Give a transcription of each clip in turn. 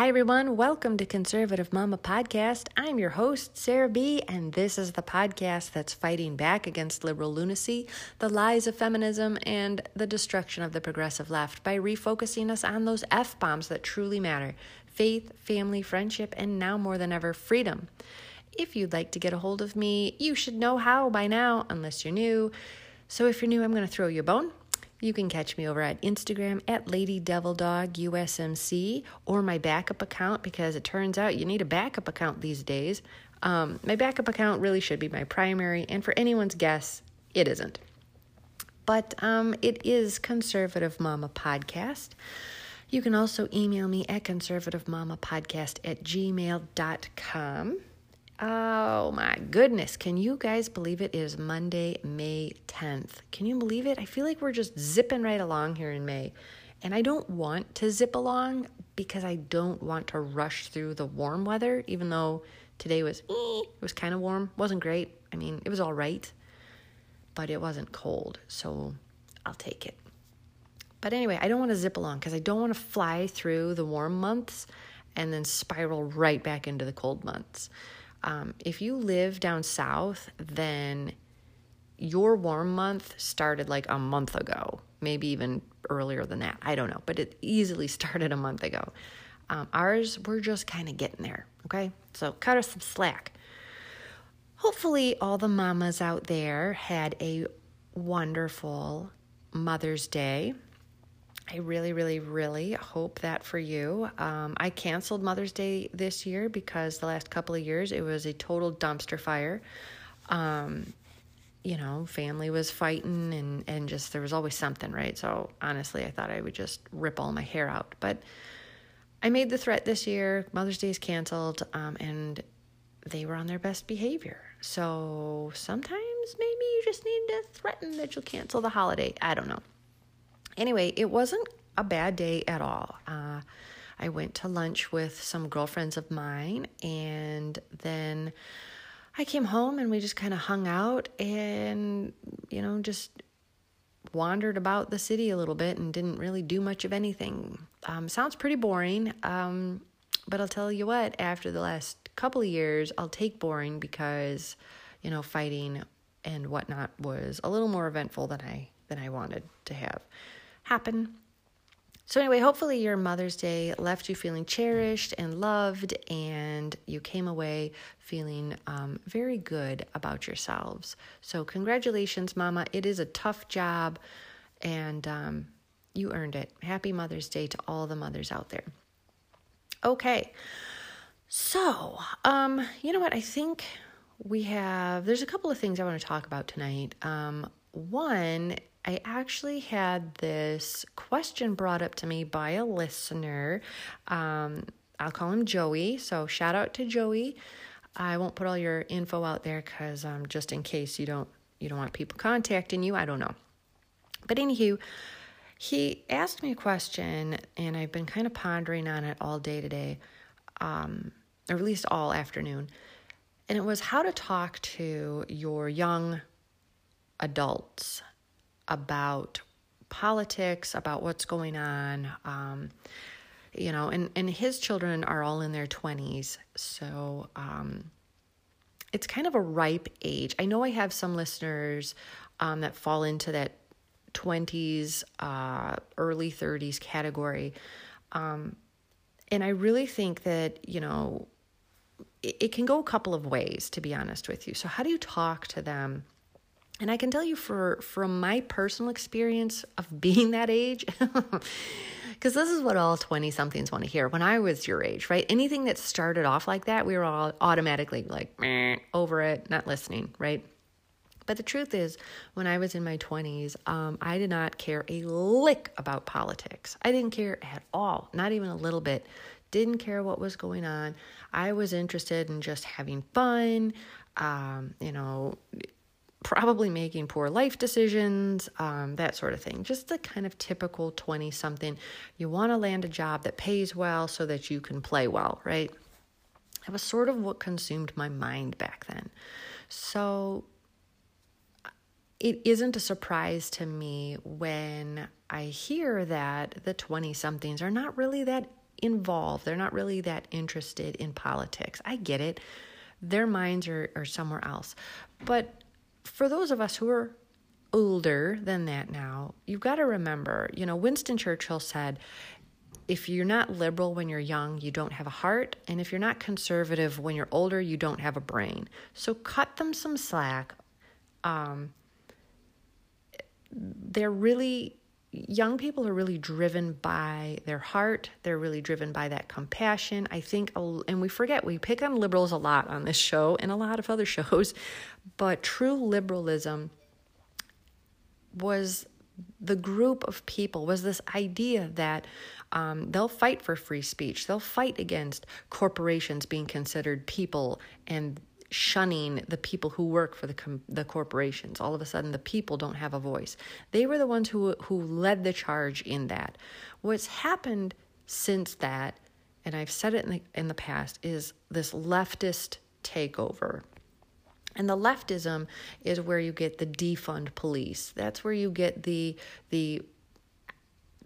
Hi, everyone. Welcome to Conservative Mama Podcast. I'm your host, Sarah B., and this is the podcast that's fighting back against liberal lunacy, the lies of feminism, and the destruction of the progressive left by refocusing us on those F bombs that truly matter faith, family, friendship, and now more than ever, freedom. If you'd like to get a hold of me, you should know how by now, unless you're new. So if you're new, I'm going to throw you a bone. You can catch me over at Instagram at Lady Devil USMC or my backup account because it turns out you need a backup account these days. Um, my backup account really should be my primary, and for anyone's guess, it isn't. But um, it is Conservative Mama Podcast. You can also email me at conservativemamapodcast at gmail.com. Oh my goodness. Can you guys believe it is Monday, May 10th? Can you believe it? I feel like we're just zipping right along here in May. And I don't want to zip along because I don't want to rush through the warm weather, even though today was it was kind of warm. Wasn't great. I mean, it was all right, but it wasn't cold. So I'll take it. But anyway, I don't want to zip along because I don't want to fly through the warm months and then spiral right back into the cold months. Um, if you live down south, then your warm month started like a month ago, maybe even earlier than that. I don't know, but it easily started a month ago. Um, ours, we're just kind of getting there, okay? So cut us some slack. Hopefully, all the mamas out there had a wonderful Mother's Day. I really, really, really hope that for you. Um, I canceled Mother's Day this year because the last couple of years it was a total dumpster fire. Um, you know, family was fighting and, and just there was always something, right? So honestly, I thought I would just rip all my hair out. But I made the threat this year. Mother's Day is canceled, um, and they were on their best behavior. So sometimes maybe you just need to threaten that you'll cancel the holiday. I don't know anyway, it wasn't a bad day at all. Uh, I went to lunch with some girlfriends of mine, and then I came home and we just kind of hung out and, you know, just wandered about the city a little bit and didn't really do much of anything. Um, sounds pretty boring, um, but I'll tell you what, after the last couple of years, I'll take boring because, you know, fighting and whatnot was a little more eventful than I than I wanted to have happen. So, anyway, hopefully your Mother's Day left you feeling cherished and loved, and you came away feeling um, very good about yourselves. So, congratulations, Mama. It is a tough job, and um, you earned it. Happy Mother's Day to all the mothers out there. Okay, so, um, you know what? I think we have, there's a couple of things I want to talk about tonight. Um, one I actually had this question brought up to me by a listener. Um, I'll call him Joey. So shout out to Joey. I won't put all your info out there because um, just in case you don't you don't want people contacting you. I don't know. But anywho, he asked me a question, and I've been kind of pondering on it all day today, um, or at least all afternoon. And it was how to talk to your young adults about politics, about what's going on. Um, you know, and, and his children are all in their 20s. So um, it's kind of a ripe age. I know I have some listeners um, that fall into that 20s, uh, early 30s category. Um, and I really think that, you know, it, it can go a couple of ways, to be honest with you. So, how do you talk to them? And I can tell you for from my personal experience of being that age, because this is what all 20 somethings want to hear. When I was your age, right? Anything that started off like that, we were all automatically like, over it, not listening, right? But the truth is, when I was in my 20s, um, I did not care a lick about politics. I didn't care at all, not even a little bit. Didn't care what was going on. I was interested in just having fun, um, you know, probably making poor life decisions, um, that sort of thing. Just the kind of typical 20 something. You want to land a job that pays well so that you can play well, right? That was sort of what consumed my mind back then. So it isn't a surprise to me when I hear that the 20 somethings are not really that involved. They're not really that interested in politics. I get it. Their minds are, are somewhere else. But for those of us who are older than that now, you've got to remember, you know, Winston Churchill said, if you're not liberal when you're young, you don't have a heart. And if you're not conservative when you're older, you don't have a brain. So cut them some slack. Um, they're really young people are really driven by their heart. They're really driven by that compassion. I think, and we forget, we pick on liberals a lot on this show and a lot of other shows, but true liberalism was the group of people, was this idea that um, they'll fight for free speech, they'll fight against corporations being considered people and shunning the people who work for the com- the corporations. All of a sudden, the people don't have a voice. They were the ones who who led the charge in that. What's happened since that, and I've said it in the, in the past, is this leftist takeover. And the leftism is where you get the defund police. That's where you get the the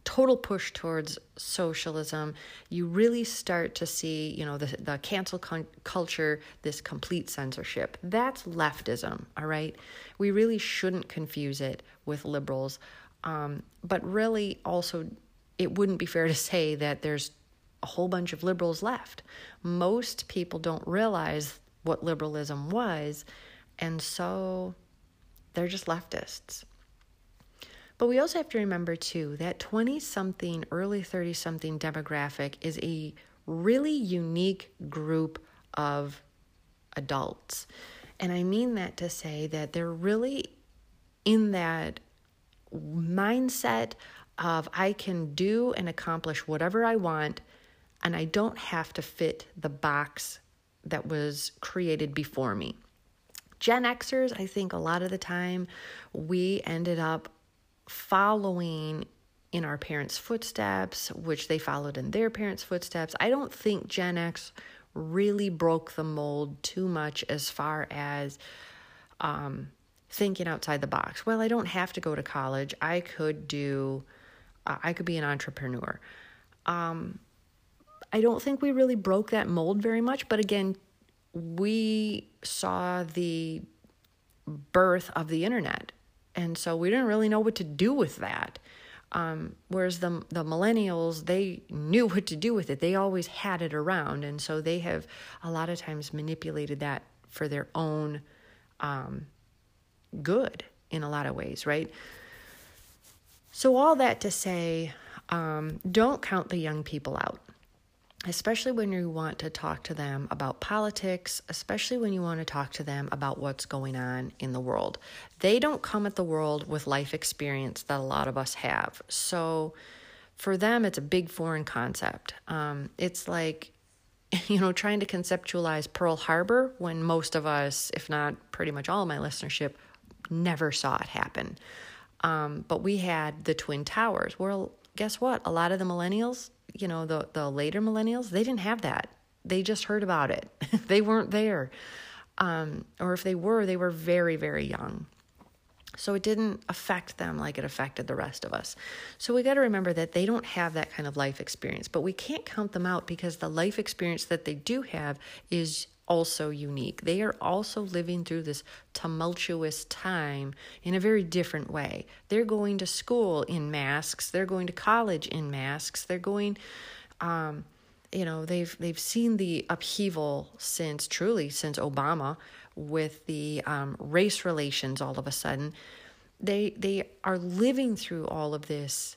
total push towards socialism, you really start to see, you know, the, the cancel con- culture, this complete censorship. That's leftism, all right? We really shouldn't confuse it with liberals. Um, but really, also, it wouldn't be fair to say that there's a whole bunch of liberals left. Most people don't realize what liberalism was, and so they're just leftists. But we also have to remember, too, that 20 something, early 30 something demographic is a really unique group of adults. And I mean that to say that they're really in that mindset of I can do and accomplish whatever I want, and I don't have to fit the box that was created before me. Gen Xers, I think a lot of the time we ended up following in our parents' footsteps, which they followed in their parents' footsteps. I don't think Gen X really broke the mold too much as far as um, thinking outside the box. Well, I don't have to go to college. I could do, uh, I could be an entrepreneur. Um, I don't think we really broke that mold very much, but again, we saw the birth of the internet and so we didn't really know what to do with that. Um, whereas the the millennials, they knew what to do with it. They always had it around, and so they have a lot of times manipulated that for their own um, good in a lot of ways, right? So all that to say, um, don't count the young people out especially when you want to talk to them about politics, especially when you want to talk to them about what's going on in the world. They don't come at the world with life experience that a lot of us have. So for them, it's a big foreign concept. Um, it's like, you know, trying to conceptualize Pearl Harbor when most of us, if not pretty much all of my listenership, never saw it happen. Um, but we had the Twin Towers. Well, guess what? A lot of the millennials you know, the, the later millennials, they didn't have that. They just heard about it. they weren't there. Um, or if they were, they were very, very young. So it didn't affect them like it affected the rest of us. So we got to remember that they don't have that kind of life experience, but we can't count them out because the life experience that they do have is also unique. They are also living through this tumultuous time in a very different way. They're going to school in masks, they're going to college in masks, they're going um, you know, they've they've seen the upheaval since truly since Obama with the um, race relations all of a sudden. They they are living through all of this.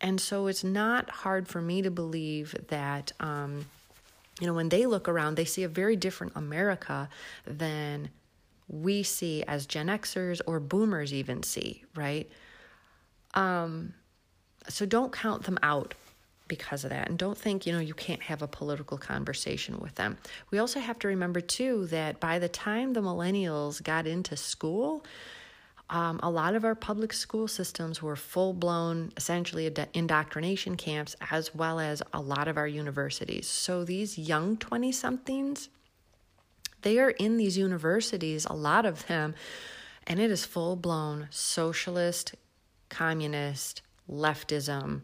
And so it's not hard for me to believe that um, you know, when they look around, they see a very different America than we see as Gen Xers or boomers even see, right? Um, so don't count them out because of that. And don't think, you know, you can't have a political conversation with them. We also have to remember, too, that by the time the millennials got into school, um, a lot of our public school systems were full blown, essentially, indoctrination camps, as well as a lot of our universities. So these young 20 somethings, they are in these universities, a lot of them, and it is full blown socialist, communist, leftism.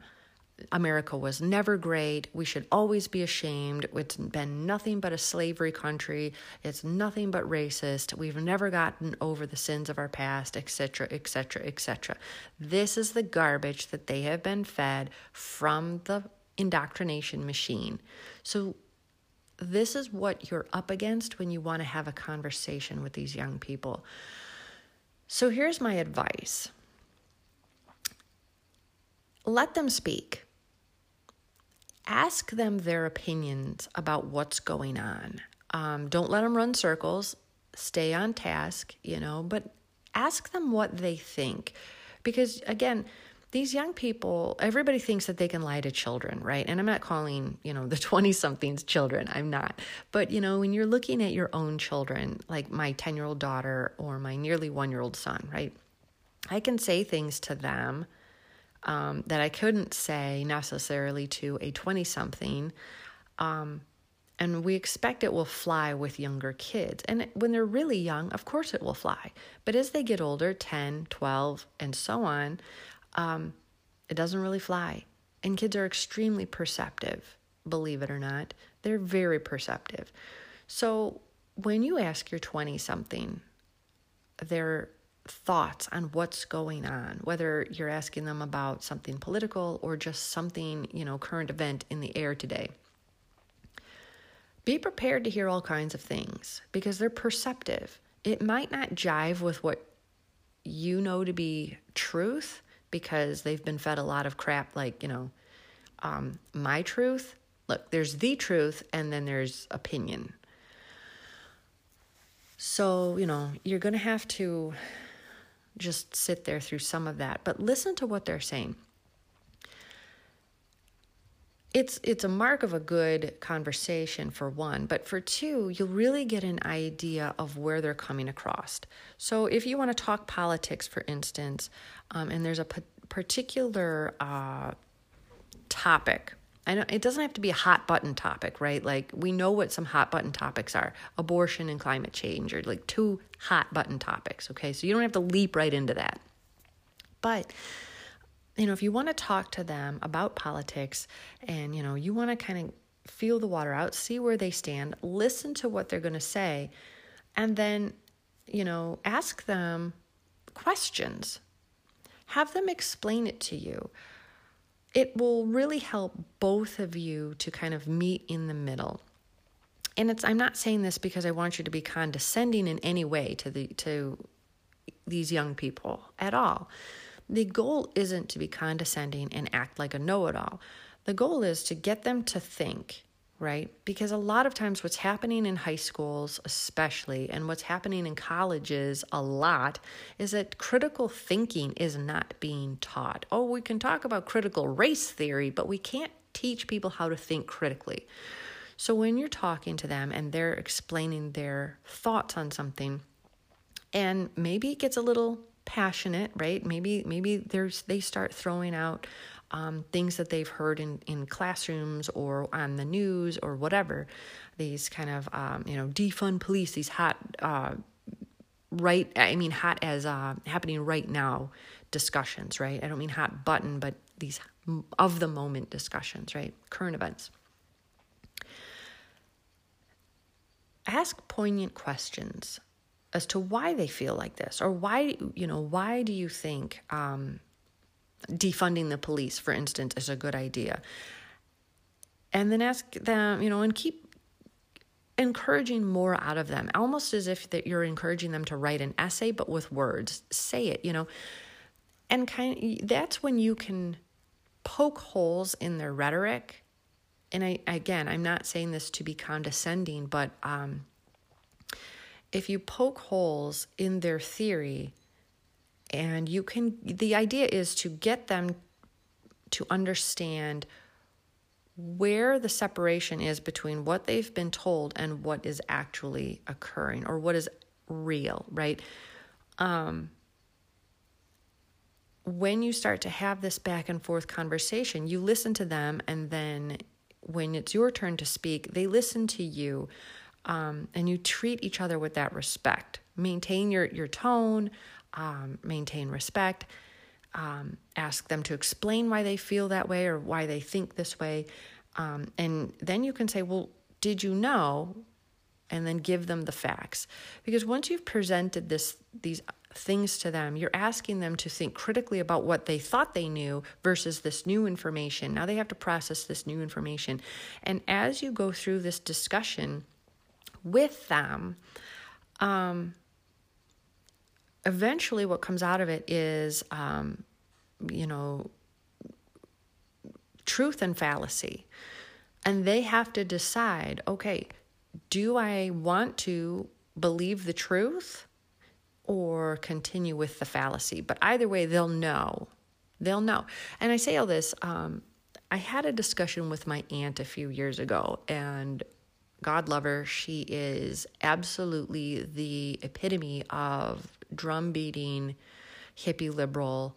America was never great. We should always be ashamed. It's been nothing but a slavery country. It's nothing but racist. We've never gotten over the sins of our past, etc., etc., etc. This is the garbage that they have been fed from the indoctrination machine. So, this is what you're up against when you want to have a conversation with these young people. So, here's my advice let them speak ask them their opinions about what's going on. Um, don't let them run circles. Stay on task, you know, but ask them what they think. Because again, these young people, everybody thinks that they can lie to children, right? And I'm not calling, you know, the 20 somethings children. I'm not. But, you know, when you're looking at your own children, like my 10 year old daughter or my nearly one year old son, right? I can say things to them um, that I couldn't say necessarily to a 20 something. Um, and we expect it will fly with younger kids. And when they're really young, of course it will fly. But as they get older 10, 12, and so on um, it doesn't really fly. And kids are extremely perceptive, believe it or not. They're very perceptive. So when you ask your 20 something, they're thoughts on what's going on, whether you're asking them about something political or just something, you know, current event in the air today. Be prepared to hear all kinds of things because they're perceptive. It might not jive with what you know to be truth because they've been fed a lot of crap like, you know, um, my truth. Look, there's the truth and then there's opinion. So, you know, you're going to have to just sit there through some of that, but listen to what they're saying. It's it's a mark of a good conversation for one, but for two, you'll really get an idea of where they're coming across. So if you want to talk politics, for instance, um, and there's a p- particular uh, topic I know it doesn't have to be a hot button topic, right? Like we know what some hot button topics are abortion and climate change are like two hot button topics, okay? So you don't have to leap right into that. But you know, if you want to talk to them about politics and you know, you want to kind of feel the water out, see where they stand, listen to what they're going to say, and then, you know, ask them questions. Have them explain it to you it will really help both of you to kind of meet in the middle. And it's I'm not saying this because I want you to be condescending in any way to the to these young people at all. The goal isn't to be condescending and act like a know-it-all. The goal is to get them to think right? Because a lot of times, what's happening in high schools, especially, and what's happening in colleges a lot, is that critical thinking is not being taught. Oh, we can talk about critical race theory, but we can't teach people how to think critically. So when you're talking to them and they're explaining their thoughts on something, and maybe it gets a little passionate, right? Maybe maybe there's they start throwing out um, things that they've heard in, in classrooms or on the news or whatever. These kind of, um, you know, defund police, these hot, uh, right, I mean, hot as uh, happening right now discussions, right? I don't mean hot button, but these of the moment discussions, right? Current events. Ask poignant questions as to why they feel like this or why, you know, why do you think, um, defunding the police, for instance, is a good idea. And then ask them, you know, and keep encouraging more out of them, almost as if that you're encouraging them to write an essay, but with words. Say it, you know, and kind. Of, that's when you can poke holes in their rhetoric. And I again, I'm not saying this to be condescending, but um, if you poke holes in their theory, and you can, the idea is to get them to understand where the separation is between what they've been told and what is actually occurring or what is real, right? Um, when you start to have this back and forth conversation, you listen to them, and then when it's your turn to speak, they listen to you, um, and you treat each other with that respect. Maintain your your tone, um, maintain respect. um, ask them to explain why they feel that way or why they think this way. Um, and then you can say, Well, did you know? And then give them the facts. Because once you've presented this, these things to them, you're asking them to think critically about what they thought they knew versus this new information. Now they have to process this new information. And as you go through this discussion with them, um, eventually what comes out of it is, um, you know, truth and fallacy. And they have to decide okay, do I want to believe the truth or continue with the fallacy? But either way, they'll know. They'll know. And I say all this, um, I had a discussion with my aunt a few years ago, and God love her, she is absolutely the epitome of drum beating, hippie liberal.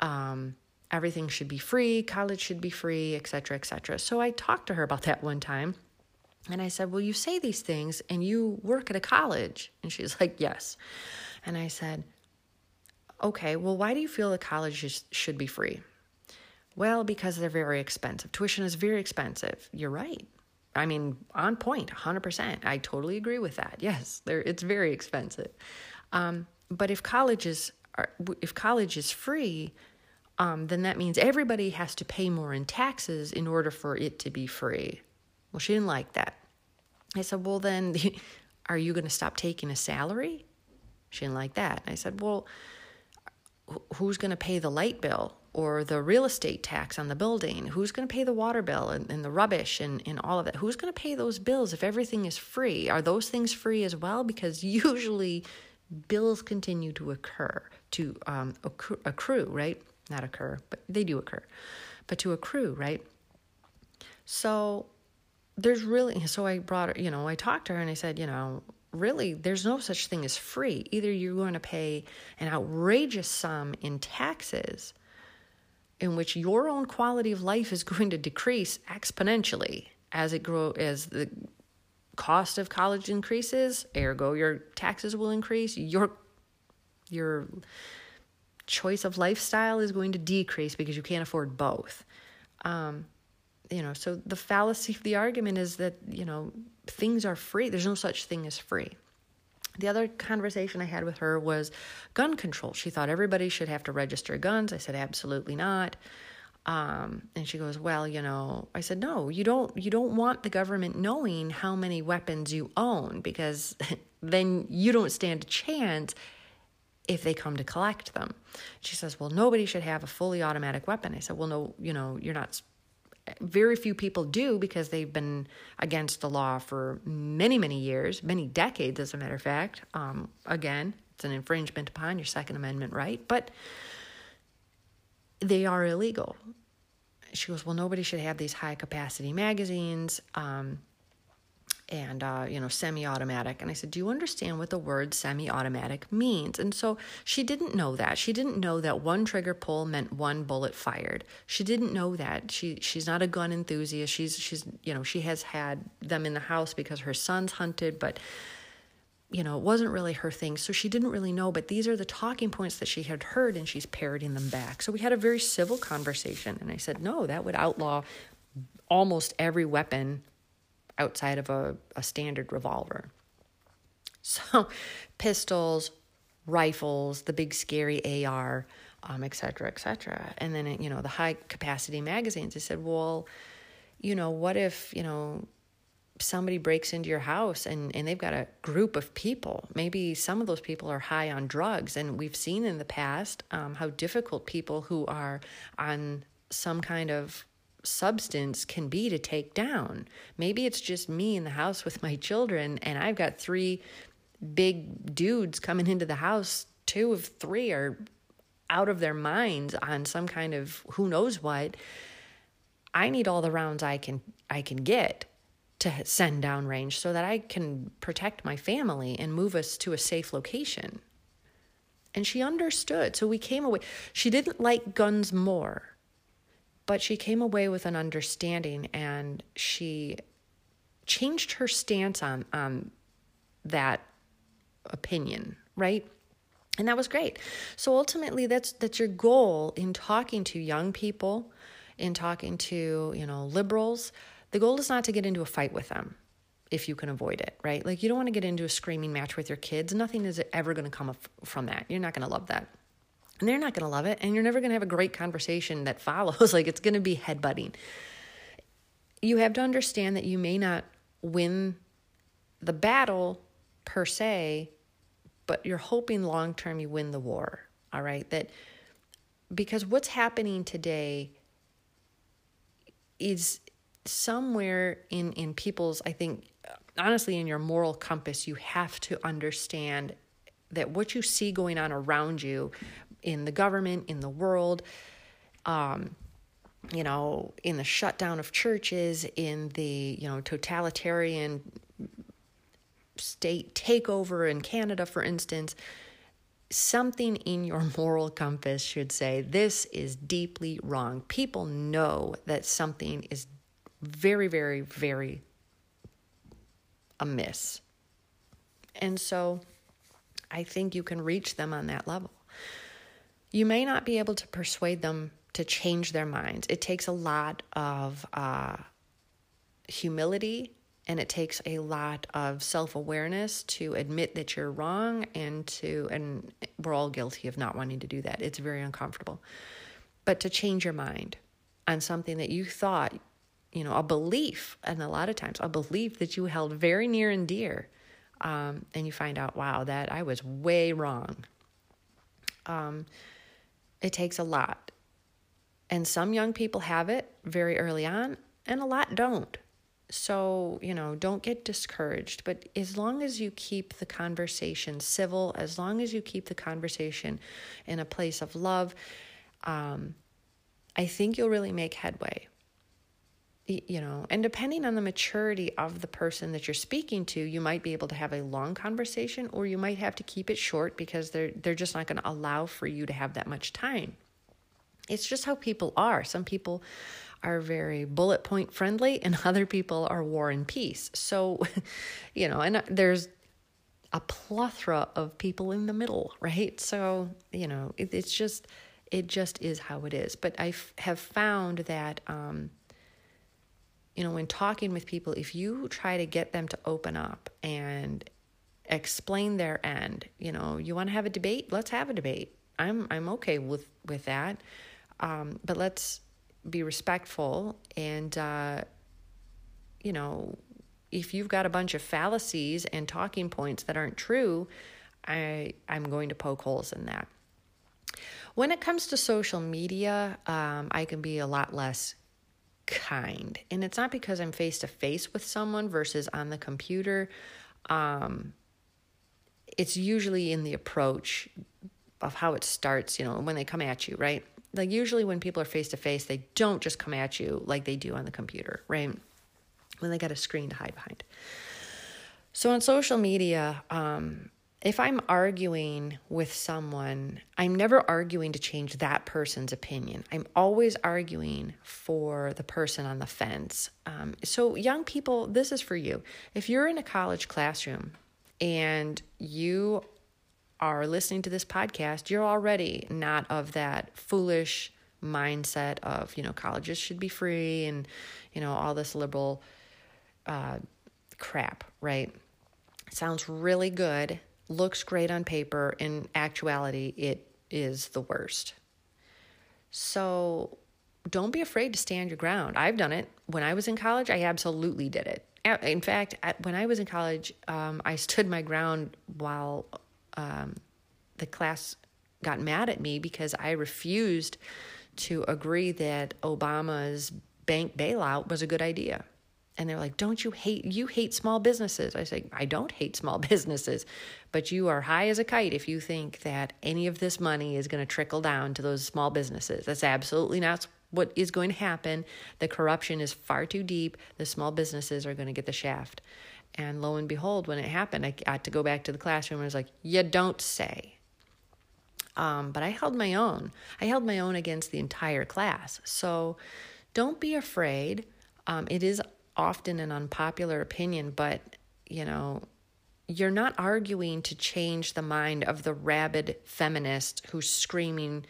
Um, everything should be free, college should be free, etc., etc. So I talked to her about that one time. And I said, Well, you say these things and you work at a college. And she's like, Yes. And I said, Okay, well, why do you feel that colleges should be free? Well, because they're very expensive. Tuition is very expensive. You're right. I mean, on point, 100%. I totally agree with that. Yes, it's very expensive. Um, but if college is if college is free, um, then that means everybody has to pay more in taxes in order for it to be free. Well, she didn't like that. I said, Well, then, are you going to stop taking a salary? She didn't like that. I said, Well, who's going to pay the light bill or the real estate tax on the building? Who's going to pay the water bill and, and the rubbish and, and all of that? Who's going to pay those bills if everything is free? Are those things free as well? Because usually bills continue to occur, to um, accrue, accrue, right? Not occur, but they do occur, but to accrue, right? So there's really, so I brought her, you know, I talked to her and I said, you know, really, there's no such thing as free. Either you're going to pay an outrageous sum in taxes, in which your own quality of life is going to decrease exponentially as it grow as the cost of college increases, ergo your taxes will increase, your your choice of lifestyle is going to decrease because you can't afford both. Um, you know, so the fallacy of the argument is that, you know, things are free. There's no such thing as free. The other conversation I had with her was gun control. She thought everybody should have to register guns. I said, absolutely not. Um, and she goes, well, you know, I said, no, you don't, you don't want the government knowing how many weapons you own because then you don't stand a chance if they come to collect them. She says, well, nobody should have a fully automatic weapon. I said, well, no, you know, you're not, very few people do because they've been against the law for many, many years, many decades, as a matter of fact. Um, again, it's an infringement upon your Second Amendment right, but they are illegal. She goes, Well, nobody should have these high capacity magazines um, and, uh, you know, semi automatic. And I said, Do you understand what the word semi automatic means? And so she didn't know that. She didn't know that one trigger pull meant one bullet fired. She didn't know that. She She's not a gun enthusiast. She's, she's, you know, she has had them in the house because her sons hunted, but you know, it wasn't really her thing. So she didn't really know, but these are the talking points that she had heard and she's parroting them back. So we had a very civil conversation. And I said, no, that would outlaw almost every weapon outside of a, a standard revolver. So pistols, rifles, the big scary AR, um, et cetera, et cetera. And then, you know, the high capacity magazines. I said, well, you know, what if, you know, somebody breaks into your house and, and they've got a group of people. Maybe some of those people are high on drugs. And we've seen in the past um, how difficult people who are on some kind of substance can be to take down. Maybe it's just me in the house with my children and I've got three big dudes coming into the house. Two of three are out of their minds on some kind of who knows what. I need all the rounds I can I can get to send downrange so that I can protect my family and move us to a safe location. And she understood. So we came away. She didn't like guns more, but she came away with an understanding and she changed her stance on, on that opinion, right? And that was great. So ultimately that's that's your goal in talking to young people, in talking to, you know, liberals. The goal is not to get into a fight with them if you can avoid it, right? Like you don't want to get into a screaming match with your kids. Nothing is ever going to come from that. You're not going to love that. And they're not going to love it. And you're never going to have a great conversation that follows. like it's going to be headbutting. You have to understand that you may not win the battle per se, but you're hoping long term you win the war. All right. That because what's happening today is somewhere in in people's i think honestly in your moral compass you have to understand that what you see going on around you in the government in the world um, you know in the shutdown of churches in the you know totalitarian state takeover in canada for instance something in your moral compass should say this is deeply wrong. People know that something is very, very, very amiss. And so I think you can reach them on that level. You may not be able to persuade them to change their minds. It takes a lot of uh, humility and it takes a lot of self-awareness to admit that you're wrong and to and we're all guilty of not wanting to do that. It's very uncomfortable. But to change your mind on something that you thought you know, a belief, and a lot of times a belief that you held very near and dear, um, and you find out, wow, that I was way wrong. Um, it takes a lot. And some young people have it very early on, and a lot don't. So, you know, don't get discouraged. But as long as you keep the conversation civil, as long as you keep the conversation in a place of love, um, I think you'll really make headway you know, and depending on the maturity of the person that you're speaking to, you might be able to have a long conversation or you might have to keep it short because they're they're just not going to allow for you to have that much time. It's just how people are. Some people are very bullet point friendly and other people are war and peace. So, you know, and there's a plethora of people in the middle, right? So, you know, it, it's just it just is how it is. But I have found that um, you know, when talking with people, if you try to get them to open up and explain their end, you know, you want to have a debate, let's have a debate. I'm I'm okay with with that, um, but let's be respectful and uh, you know, if you've got a bunch of fallacies and talking points that aren't true, I I'm going to poke holes in that. When it comes to social media, um, I can be a lot less kind. And it's not because I'm face to face with someone versus on the computer. Um, it's usually in the approach of how it starts, you know, when they come at you, right? Like usually when people are face to face, they don't just come at you like they do on the computer, right? When they got a screen to hide behind. So on social media, um, if I'm arguing with someone, I'm never arguing to change that person's opinion. I'm always arguing for the person on the fence. Um, so, young people, this is for you. If you're in a college classroom and you are listening to this podcast, you're already not of that foolish mindset of, you know, colleges should be free and, you know, all this liberal uh, crap, right? Sounds really good looks great on paper, in actuality, it is the worst. So don't be afraid to stand your ground. I've done it. When I was in college, I absolutely did it. In fact, when I was in college, um, I stood my ground while um, the class got mad at me because I refused to agree that Obama's bank bailout was a good idea and they're like don't you hate you hate small businesses. I say i don't hate small businesses but you are high as a kite if you think that any of this money is going to trickle down to those small businesses. That's absolutely not what is going to happen. The corruption is far too deep. The small businesses are going to get the shaft. And lo and behold when it happened i had to go back to the classroom and i was like you don't say. Um, but i held my own. I held my own against the entire class. So don't be afraid. Um, it is often an unpopular opinion, but you know, you're not arguing to change the mind of the rabid feminist who's screaming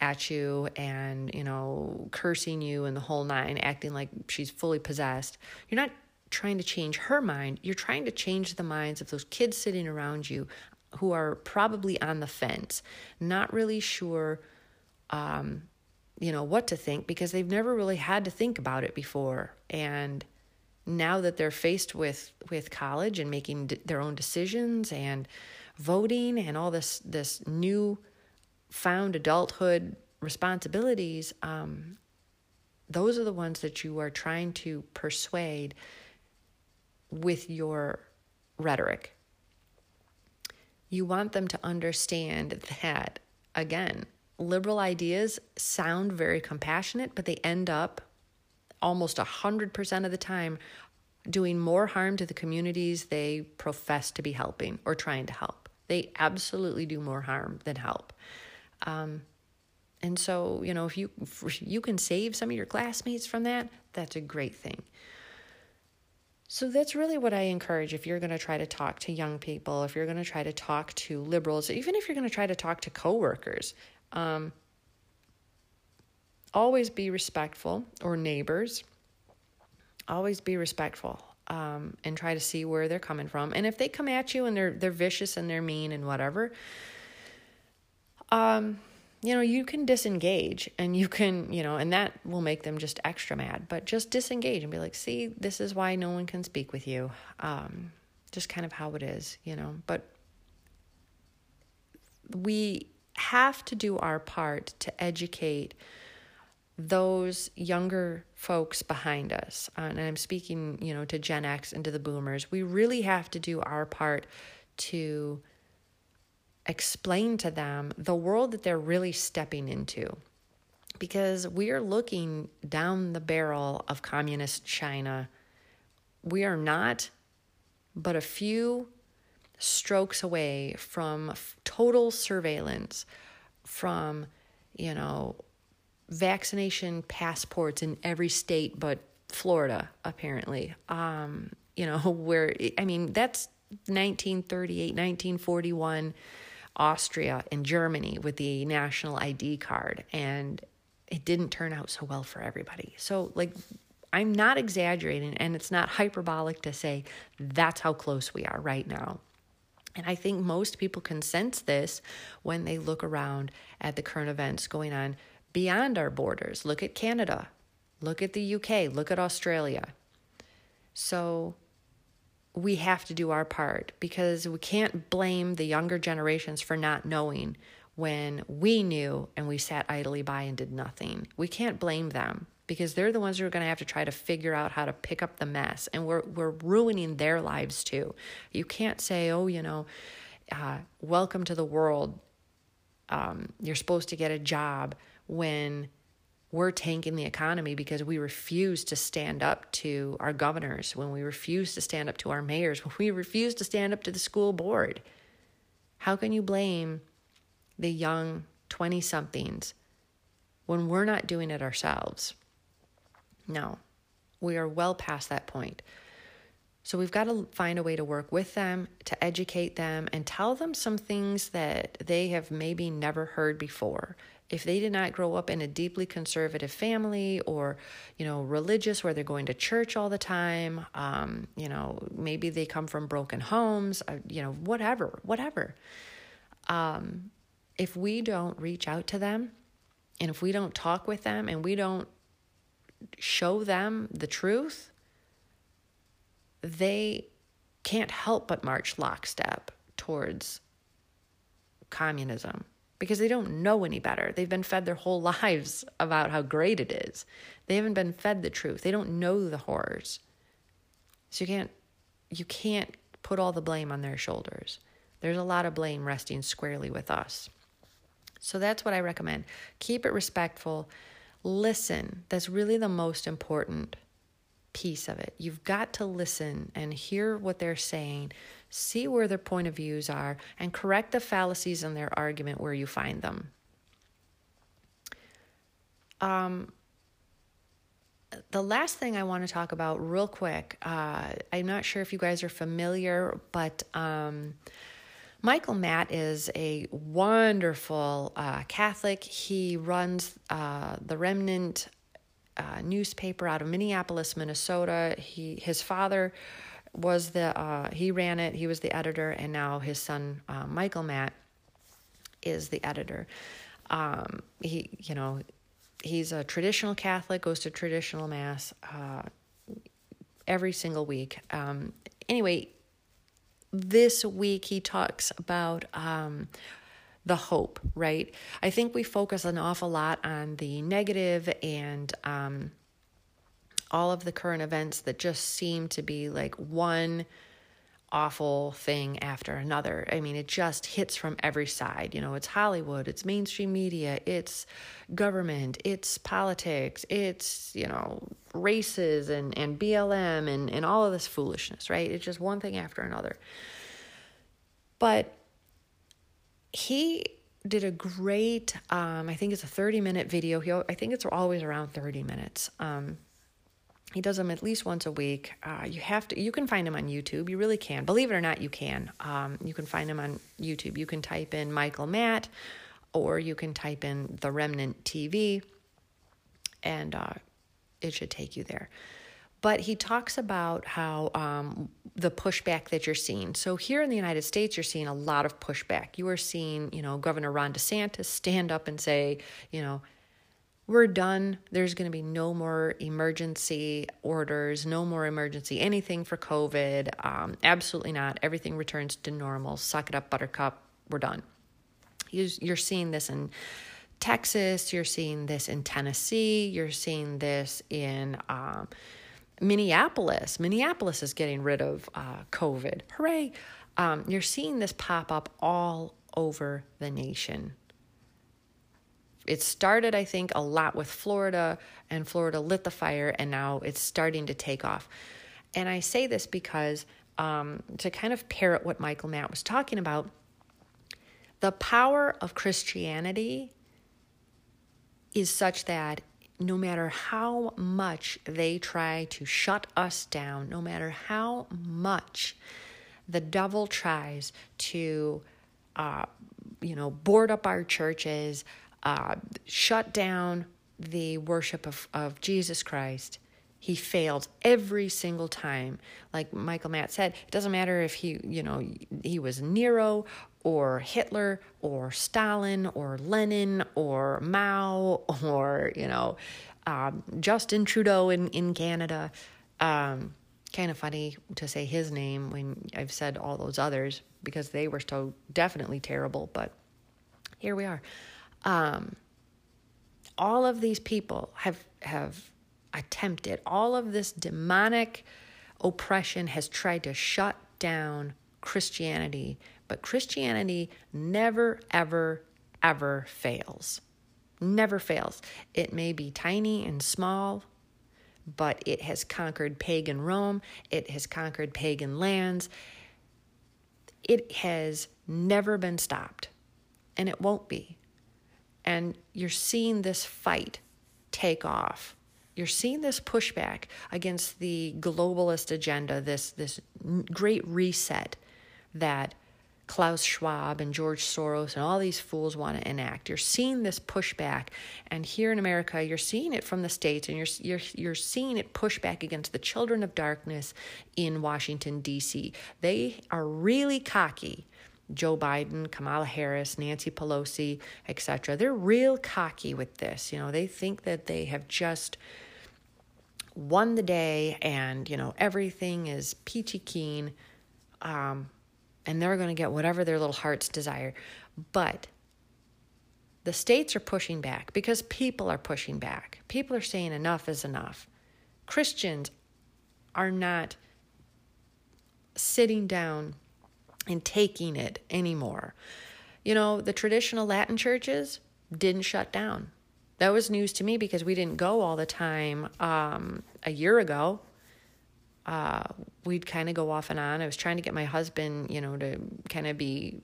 at you and, you know, cursing you and the whole nine, acting like she's fully possessed. You're not trying to change her mind. You're trying to change the minds of those kids sitting around you who are probably on the fence, not really sure, um, you know, what to think because they've never really had to think about it before. And now that they're faced with with college and making d- their own decisions and voting and all this this new found adulthood responsibilities, um, those are the ones that you are trying to persuade with your rhetoric. You want them to understand that, again, liberal ideas sound very compassionate, but they end up almost 100% of the time doing more harm to the communities they profess to be helping or trying to help. They absolutely do more harm than help. Um, and so, you know, if you if you can save some of your classmates from that, that's a great thing. So that's really what I encourage if you're going to try to talk to young people, if you're going to try to talk to liberals, even if you're going to try to talk to coworkers. Um, always be respectful, or neighbors. Always be respectful. Um, and try to see where they're coming from. And if they come at you and they're they're vicious and they're mean and whatever, um, you know, you can disengage and you can, you know, and that will make them just extra mad. But just disengage and be like, see, this is why no one can speak with you. Um, just kind of how it is, you know. But we have to do our part to educate those younger folks behind us. Uh, and I'm speaking, you know, to Gen X and to the boomers. We really have to do our part to explain to them the world that they're really stepping into. Because we are looking down the barrel of communist China. We are not but a few strokes away from total surveillance, from, you know, vaccination passports in every state but Florida, apparently. Um, you know, where, I mean, that's 1938, 1941 Austria and Germany with the national ID card, and it didn't turn out so well for everybody. So, like, I'm not exaggerating, and it's not hyperbolic to say that's how close we are right now. And I think most people can sense this when they look around at the current events going on beyond our borders. Look at Canada, look at the UK, look at Australia. So, we have to do our part because we can't blame the younger generations for not knowing when we knew and we sat idly by and did nothing. We can't blame them because they're the ones who are going to have to try to figure out how to pick up the mess and we're we're ruining their lives too. You can't say, "Oh, you know, uh, welcome to the world. Um, you're supposed to get a job when we're tanking the economy because we refuse to stand up to our governors, when we refuse to stand up to our mayors, when we refuse to stand up to the school board. How can you blame the young 20 somethings when we're not doing it ourselves? No, we are well past that point. So we've got to find a way to work with them, to educate them, and tell them some things that they have maybe never heard before if they did not grow up in a deeply conservative family or you know religious where they're going to church all the time um, you know maybe they come from broken homes uh, you know whatever whatever. Um, if we don't reach out to them and if we don't talk with them and we don't show them the truth they can't help but march lockstep towards communism because they don't know any better. They've been fed their whole lives about how great it is. They haven't been fed the truth. They don't know the horrors. So you can't you can't put all the blame on their shoulders. There's a lot of blame resting squarely with us. So that's what I recommend. Keep it respectful. Listen. That's really the most important piece of it. You've got to listen and hear what they're saying see where their point of views are, and correct the fallacies in their argument where you find them. Um, the last thing I want to talk about, real quick, uh, I'm not sure if you guys are familiar, but um, Michael Matt is a wonderful uh, Catholic. He runs uh, the Remnant uh, newspaper out of Minneapolis, Minnesota. He his father was the uh, he ran it. He was the editor, and now his son uh, Michael Matt is the editor. Um, he you know he's a traditional Catholic, goes to traditional mass uh, every single week. Um, anyway, this week he talks about um, the hope, right? I think we focus an awful lot on the negative and um, all of the current events that just seem to be like one awful thing after another. I mean, it just hits from every side. You know, it's Hollywood, it's mainstream media, it's government, it's politics, it's, you know, races and, and BLM and, and all of this foolishness, right? It's just one thing after another. But he did a great, um, I think it's a 30 minute video. He, I think it's always around 30 minutes. Um, he does them at least once a week. Uh, you have to. You can find him on YouTube. You really can. Believe it or not, you can. Um, you can find him on YouTube. You can type in Michael Matt, or you can type in the Remnant TV, and uh, it should take you there. But he talks about how um, the pushback that you're seeing. So here in the United States, you're seeing a lot of pushback. You are seeing, you know, Governor Ron DeSantis stand up and say, you know, we're done. There's going to be no more emergency orders, no more emergency anything for COVID. Um, absolutely not. Everything returns to normal. Suck it up, Buttercup. We're done. You're seeing this in Texas. You're seeing this in Tennessee. You're seeing this in um, Minneapolis. Minneapolis is getting rid of uh, COVID. Hooray! Um, you're seeing this pop up all over the nation it started, I think, a lot with Florida, and Florida lit the fire, and now it's starting to take off. And I say this because um, to kind of parrot what Michael Matt was talking about, the power of Christianity is such that no matter how much they try to shut us down, no matter how much the devil tries to, uh, you know, board up our churches, uh, shut down the worship of, of Jesus Christ. He failed every single time. Like Michael Matt said, it doesn't matter if he, you know, he was Nero or Hitler or Stalin or Lenin or Mao or, you know, um, Justin Trudeau in, in Canada. Um, kind of funny to say his name when I've said all those others because they were so definitely terrible, but here we are. Um, all of these people have have attempted. All of this demonic oppression has tried to shut down Christianity, but Christianity never, ever, ever fails. Never fails. It may be tiny and small, but it has conquered pagan Rome, it has conquered pagan lands. It has never been stopped, and it won't be and you're seeing this fight take off. You're seeing this pushback against the globalist agenda, this this great reset that Klaus Schwab and George Soros and all these fools want to enact. You're seeing this pushback, and here in America, you're seeing it from the states, and you're you're you're seeing it push back against the children of darkness in Washington D.C. They are really cocky Joe Biden, Kamala Harris, Nancy Pelosi, etc. They're real cocky with this. You know, they think that they have just won the day and, you know, everything is peachy keen um, and they're going to get whatever their little hearts desire. But the states are pushing back because people are pushing back. People are saying enough is enough. Christians are not sitting down and taking it anymore. You know, the traditional Latin churches didn't shut down. That was news to me because we didn't go all the time um, a year ago. Uh, we'd kind of go off and on. I was trying to get my husband, you know, to kind of be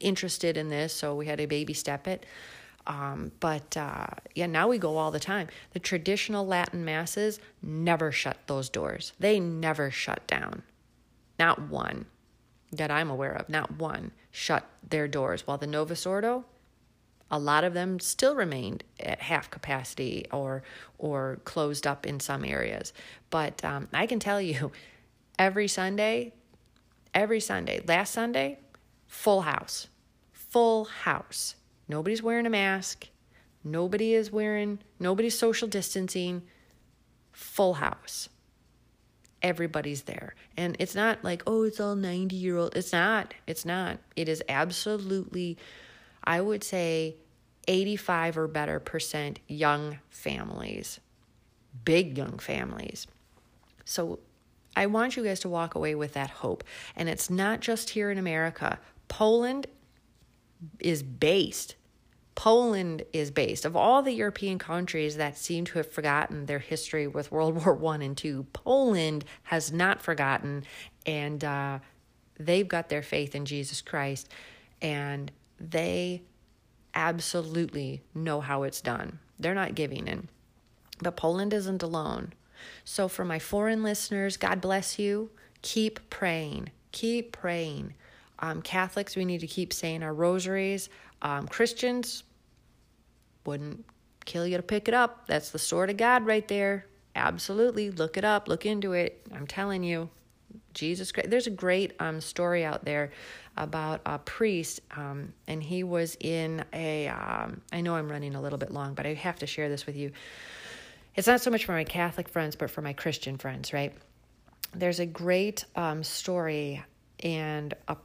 interested in this, so we had to baby step it. Um, but uh, yeah, now we go all the time. The traditional Latin masses never shut those doors. They never shut down. Not one that I'm aware of, not one shut their doors. While the Novus Ordo, a lot of them still remained at half capacity or or closed up in some areas. But um, I can tell you, every Sunday, every Sunday, last Sunday, full house, full house Nobody's wearing a mask. Nobody is wearing, nobody's social distancing. Full house. Everybody's there. And it's not like, oh, it's all 90 year old. It's not. It's not. It is absolutely, I would say, 85 or better percent young families, big young families. So I want you guys to walk away with that hope. And it's not just here in America. Poland is based. Poland is based. Of all the European countries that seem to have forgotten their history with World War One and Two, Poland has not forgotten, and uh, they've got their faith in Jesus Christ, and they absolutely know how it's done. They're not giving in, but Poland isn't alone. So, for my foreign listeners, God bless you. Keep praying. Keep praying. Um, Catholics, we need to keep saying our rosaries. Um, Christians, wouldn't kill you to pick it up. That's the sword of God right there. Absolutely. Look it up, look into it. I'm telling you. Jesus Christ. There's a great um, story out there about a priest, um, and he was in a. Um, I know I'm running a little bit long, but I have to share this with you. It's not so much for my Catholic friends, but for my Christian friends, right? There's a great um, story and a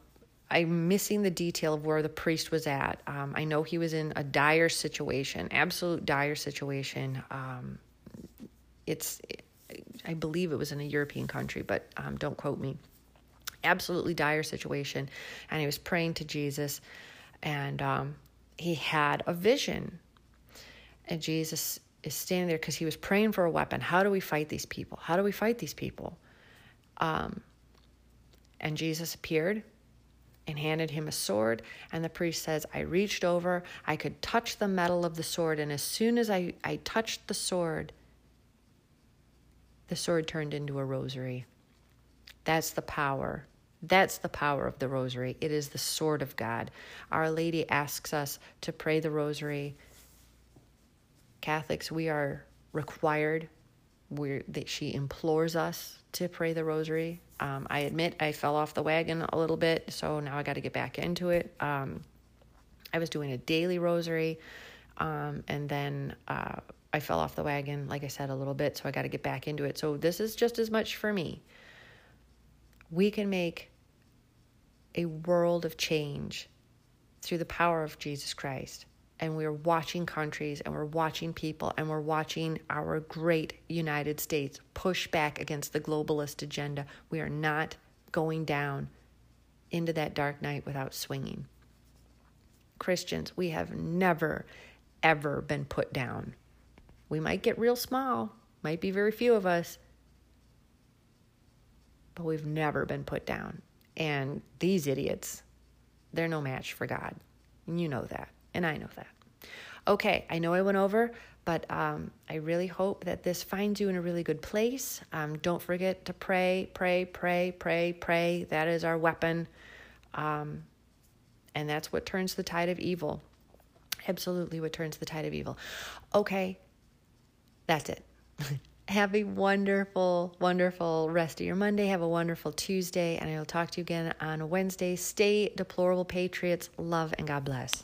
I'm missing the detail of where the priest was at. Um, I know he was in a dire situation, absolute dire situation. Um, it's, I believe it was in a European country, but um, don't quote me. Absolutely dire situation, and he was praying to Jesus, and um, he had a vision, and Jesus is standing there because he was praying for a weapon. How do we fight these people? How do we fight these people? Um, and Jesus appeared and handed him a sword. And the priest says, I reached over, I could touch the metal of the sword, and as soon as I, I touched the sword, the sword turned into a rosary. That's the power. That's the power of the rosary. It is the sword of God. Our Lady asks us to pray the rosary. Catholics, we are required. We're, that she implores us to pray the rosary. Um, I admit I fell off the wagon a little bit, so now I got to get back into it. Um, I was doing a daily rosary, um, and then uh, I fell off the wagon, like I said, a little bit, so I got to get back into it. So this is just as much for me. We can make a world of change through the power of Jesus Christ and we're watching countries and we're watching people and we're watching our great United States push back against the globalist agenda. We are not going down into that dark night without swinging. Christians, we have never, ever been put down. We might get real small, might be very few of us, but we've never been put down. And these idiots, they're no match for God. And you know that. And I know that. Okay, I know I went over, but um, I really hope that this finds you in a really good place. Um, don't forget to pray, pray, pray, pray, pray. That is our weapon. Um, and that's what turns the tide of evil. Absolutely, what turns the tide of evil. Okay, that's it. Have a wonderful, wonderful rest of your Monday. Have a wonderful Tuesday, and I will talk to you again on Wednesday. Stay deplorable, Patriots. Love and God bless.